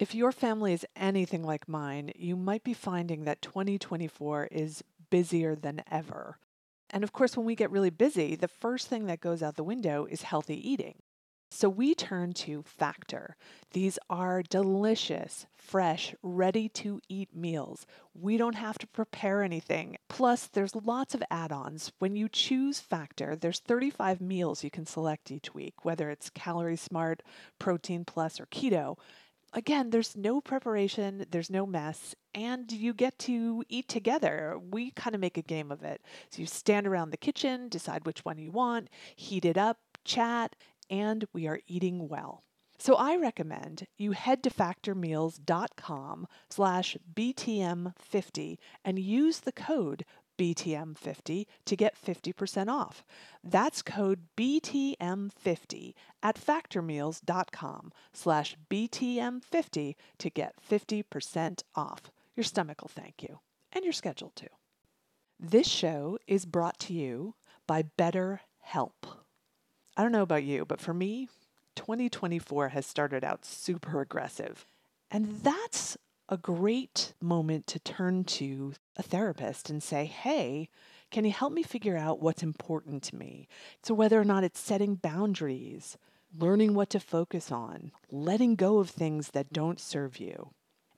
If your family is anything like mine, you might be finding that 2024 is busier than ever. And of course, when we get really busy, the first thing that goes out the window is healthy eating. So we turn to Factor. These are delicious, fresh, ready to eat meals. We don't have to prepare anything. Plus, there's lots of add ons. When you choose Factor, there's 35 meals you can select each week, whether it's Calorie Smart, Protein Plus, or Keto. Again, there's no preparation, there's no mess, and you get to eat together. We kind of make a game of it. So you stand around the kitchen, decide which one you want, heat it up, chat, and we are eating well. So I recommend you head to factormeals.com slash BTM50 and use the code BTM50 to get 50% off. That's code BTM50 at factormeals.com slash BTM50 to get 50% off. Your stomach will thank you, and your schedule too. This show is brought to you by BetterHelp. I don't know about you, but for me, 2024 has started out super aggressive. And that's a great moment to turn to a therapist and say, hey, can you help me figure out what's important to me? So, whether or not it's setting boundaries, learning what to focus on, letting go of things that don't serve you.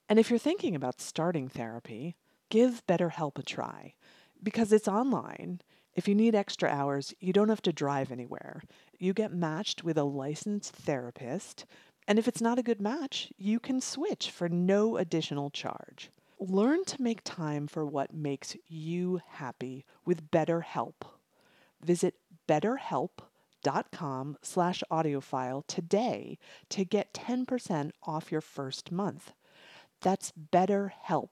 And if you're thinking about starting therapy, give BetterHelp a try because it's online if you need extra hours, you don't have to drive anywhere. You get matched with a licensed therapist, and if it's not a good match, you can switch for no additional charge. Learn to make time for what makes you happy with BetterHelp. Visit betterhelp.com slash audiofile today to get 10% off your first month. That's BetterHelp,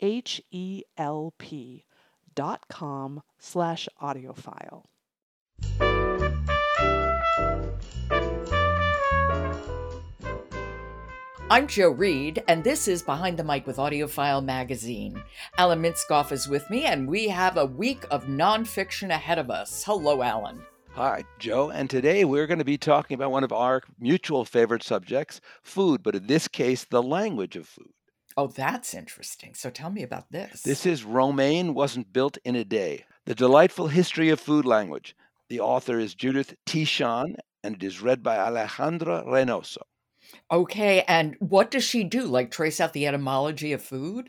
H-E-L-P dot com slash audiofile. I'm Jo Reed, and this is Behind the Mic with AudioFile Magazine. Alan Minskoff is with me, and we have a week of nonfiction ahead of us. Hello, Alan. Hi, Jo. and today we're going to be talking about one of our mutual favorite subjects, food, but in this case, the language of food. Oh, that's interesting. So tell me about this. This is Romaine Wasn't Built in a Day The Delightful History of Food Language. The author is Judith Tschann, and it is read by Alejandra Reynoso. Okay, and what does she do? Like trace out the etymology of food?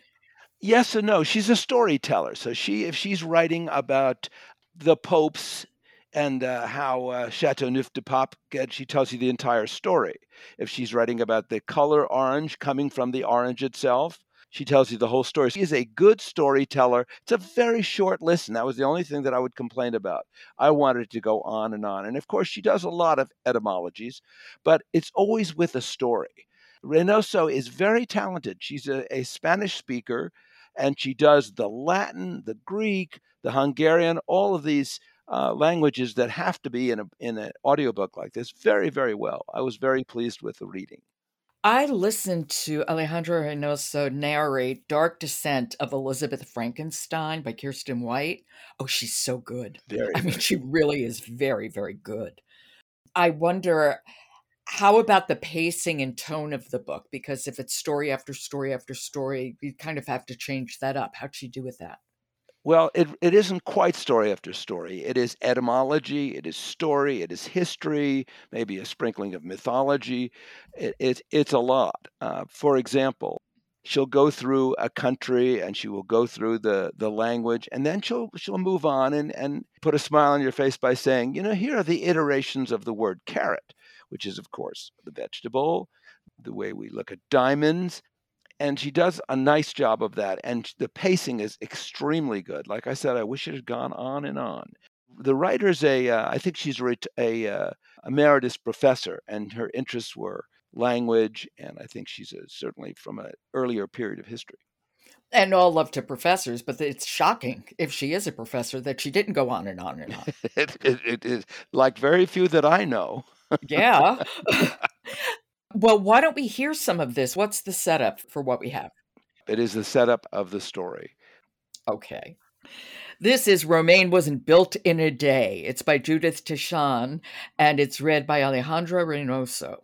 Yes and no. She's a storyteller. So she if she's writing about the popes and uh, how uh, Chateauneuf de Pape she tells you the entire story. If she's writing about the color orange coming from the orange itself, she tells you the whole story. She is a good storyteller. It's a very short listen. That was the only thing that I would complain about. I wanted it to go on and on. And of course, she does a lot of etymologies, but it's always with a story. Reynoso is very talented. She's a, a Spanish speaker, and she does the Latin, the Greek, the Hungarian, all of these uh, languages that have to be in a in an audiobook like this very very well. I was very pleased with the reading. I listened to Alejandra Reynoso narrate Dark Descent of Elizabeth Frankenstein by Kiersten White. Oh, she's so good. Very. I mean, she really is very, very good. I wonder how about the pacing and tone of the book? Because if it's story after story after story, you kind of have to change that up. How'd she do with that? Well, it, it isn't quite story after story. It is etymology, it is story, it is history, maybe a sprinkling of mythology. It, it it's a lot. Uh, for example, she'll go through a country and she will go through the, the language and then she'll she'll move on and, and put a smile on your face by saying, you know, here are the iterations of the word carrot, which is of course the vegetable, the way we look at diamonds, and she does a nice job of that and the pacing is extremely good like i said i wish it had gone on and on the writer's a uh, I think she's a, a uh, emeritus professor and her interests were language and i think she's a, certainly from an earlier period of history and all love to professors, but it's shocking if she is a professor that she didn't go on and on and on. it, it, it is like very few that I know. yeah. Well, why don't we hear some of this? What's the setup for what we have? It is the setup of the story. Okay. This is Romaine Wasn't Built in a Day. It's by Judith Tschann and it's read by Alejandra Reynoso.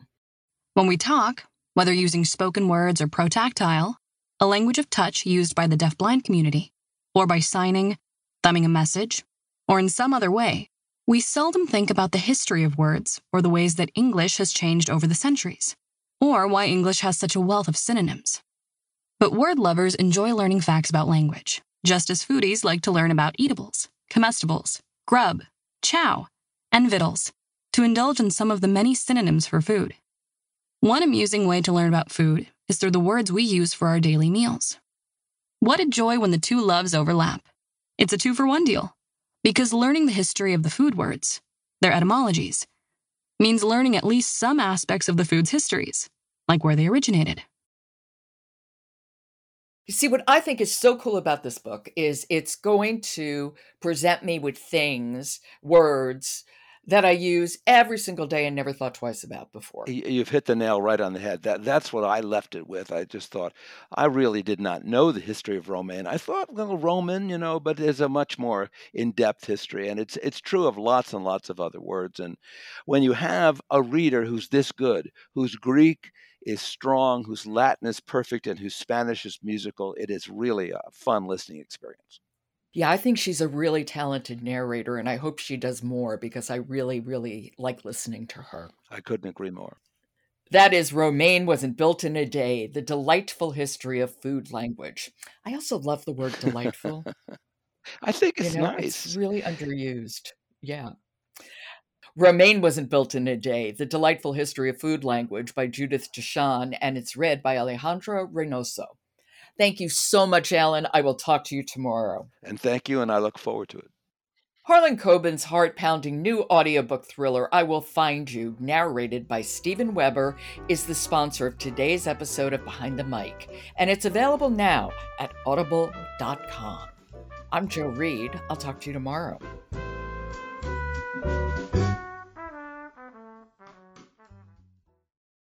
When we talk, whether using spoken words or protactile, a language of touch used by the deafblind community, or by signing, thumbing a message, or in some other way, we seldom think about the history of words or the ways that English has changed over the centuries, or why English has such a wealth of synonyms. But word lovers enjoy learning facts about language, just as foodies like to learn about eatables, comestibles, grub, chow, and victuals, to indulge in some of the many synonyms for food. One amusing way to learn about food is through the words we use for our daily meals. What a joy when the two loves overlap. It's a two for one deal. Because learning the history of the food words, their etymologies, means learning at least some aspects of the food's histories, like where they originated. You see, what I think is so cool about this book is it's going to present me with things, words that I use every single day and never thought twice about before. You've hit the nail right on the head. That that's what I left it with. I just thought I really did not know the history of Romaine. I thought well Roman, you know, but there's a much more in-depth history and it's it's true of lots and lots of other words and when you have a reader who's this good, who's Greek is strong, whose Latin is perfect and whose Spanish is musical, it is really a fun listening experience. Yeah, I think she's a really talented narrator, and I hope she does more because I really, really like listening to her. I couldn't agree more. That is Romaine Wasn't Built in a Day The Delightful History of Food Language. I also love the word delightful. I think it's you know, nice. It's really underused. Yeah. Romaine Wasn't Built in a Day The Delightful History of Food Language by Judith Tschann, and it's read by Alejandra Reynoso. Thank you so much, Alan. I will talk to you tomorrow. And thank you, and I look forward to it. Harlan Coben's heart pounding new audiobook thriller, I Will Find You, narrated by Steven Weber, is the sponsor of today's episode of Behind the Mic, and it's available now at audible.com. I'm Jo Reed. I'll talk to you tomorrow.